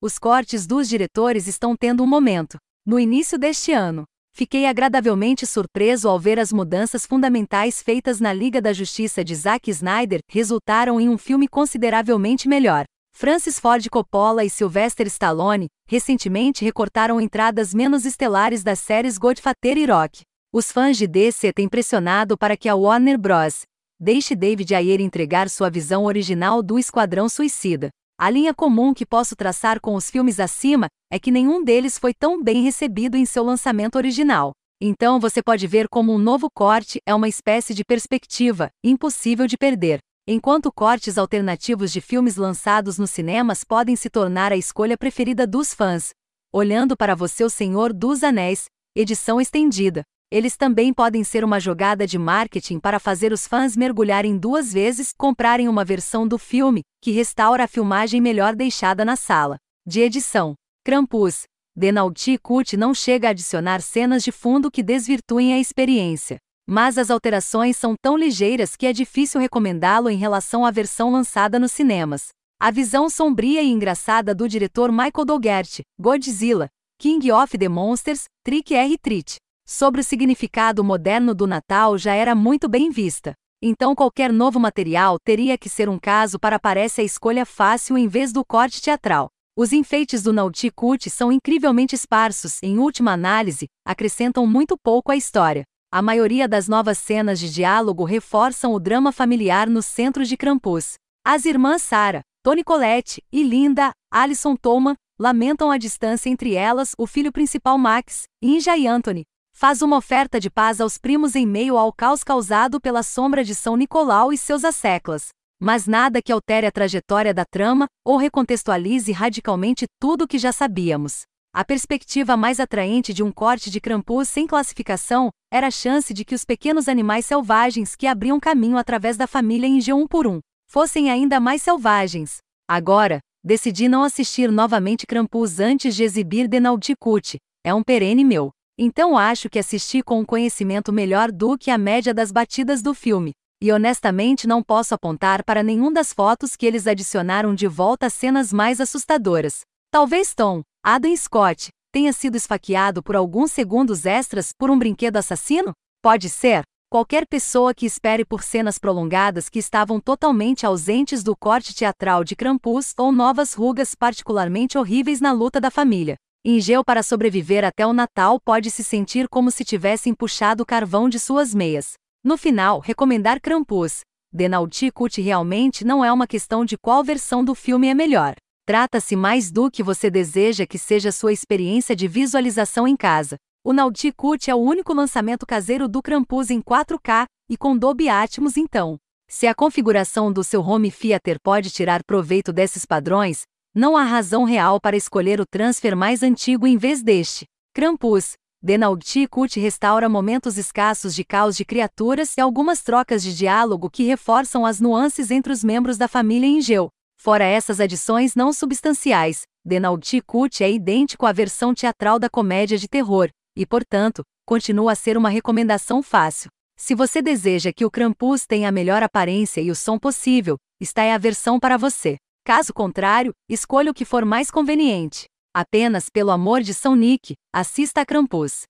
Os cortes dos diretores estão tendo um momento. No início deste ano, fiquei agradavelmente surpreso ao ver as mudanças fundamentais feitas na Liga da Justiça de Zack Snyder resultaram em um filme consideravelmente melhor. Francis Ford Coppola e Sylvester Stallone, recentemente recortaram entradas menos estelares das séries Godfather e Rock. Os fãs de DC têm pressionado para que a Warner Bros. deixe David Ayer entregar sua visão original do Esquadrão Suicida. A linha comum que posso traçar com os filmes acima é que nenhum deles foi tão bem recebido em seu lançamento original. Então você pode ver como um novo corte é uma espécie de perspectiva, impossível de perder. Enquanto cortes alternativos de filmes lançados nos cinemas podem se tornar a escolha preferida dos fãs. Olhando para você, O Senhor dos Anéis, edição estendida. Eles também podem ser uma jogada de marketing para fazer os fãs mergulharem duas vezes, comprarem uma versão do filme, que restaura a filmagem melhor deixada na sala. De edição. Krampus. Denalti Cut não chega a adicionar cenas de fundo que desvirtuem a experiência mas as alterações são tão ligeiras que é difícil recomendá-lo em relação à versão lançada nos cinemas. A visão sombria e engraçada do diretor Michael Dougherty, Godzilla, King of the Monsters, Trick R. Treat, sobre o significado moderno do Natal já era muito bem vista. Então qualquer novo material teria que ser um caso para parece a escolha fácil em vez do corte teatral. Os enfeites do Nauticute são incrivelmente esparsos, em última análise, acrescentam muito pouco à história. A maioria das novas cenas de diálogo reforçam o drama familiar no centro de Krampus. As irmãs Sarah, Toni Collette e Linda, Alison Toma, lamentam a distância entre elas, o filho principal Max, Inja e Anthony. Faz uma oferta de paz aos primos em meio ao caos causado pela sombra de São Nicolau e seus asseclas. Mas nada que altere a trajetória da trama ou recontextualize radicalmente tudo o que já sabíamos. A perspectiva mais atraente de um corte de Krampus sem classificação era a chance de que os pequenos animais selvagens que abriam caminho através da família em G1 por um fossem ainda mais selvagens. Agora, decidi não assistir novamente Krampus antes de exibir Denaldicut. É um perene meu. Então acho que assisti com um conhecimento melhor do que a média das batidas do filme. E honestamente não posso apontar para nenhum das fotos que eles adicionaram de volta às cenas mais assustadoras. Talvez Tom, Adam Scott, tenha sido esfaqueado por alguns segundos extras por um brinquedo assassino? Pode ser. Qualquer pessoa que espere por cenas prolongadas que estavam totalmente ausentes do corte teatral de Krampus ou novas rugas particularmente horríveis na luta da família. Ingeu para sobreviver até o Natal pode se sentir como se tivessem puxado o carvão de suas meias. No final, recomendar Krampus. Denaldi Cut realmente não é uma questão de qual versão do filme é melhor. Trata-se mais do que você deseja que seja sua experiência de visualização em casa. O Nautic é o único lançamento caseiro do Krampus em 4K e com Dolby Atmos então. Se a configuração do seu home theater pode tirar proveito desses padrões, não há razão real para escolher o transfer mais antigo em vez deste. Krampus, The Nautic restaura momentos escassos de caos de criaturas e algumas trocas de diálogo que reforçam as nuances entre os membros da família Ingeu. Fora essas adições não substanciais, Denaldi Cut é idêntico à versão teatral da comédia de terror, e, portanto, continua a ser uma recomendação fácil. Se você deseja que o Krampus tenha a melhor aparência e o som possível, está é a versão para você. Caso contrário, escolha o que for mais conveniente. Apenas pelo amor de São Nick, assista a Krampus.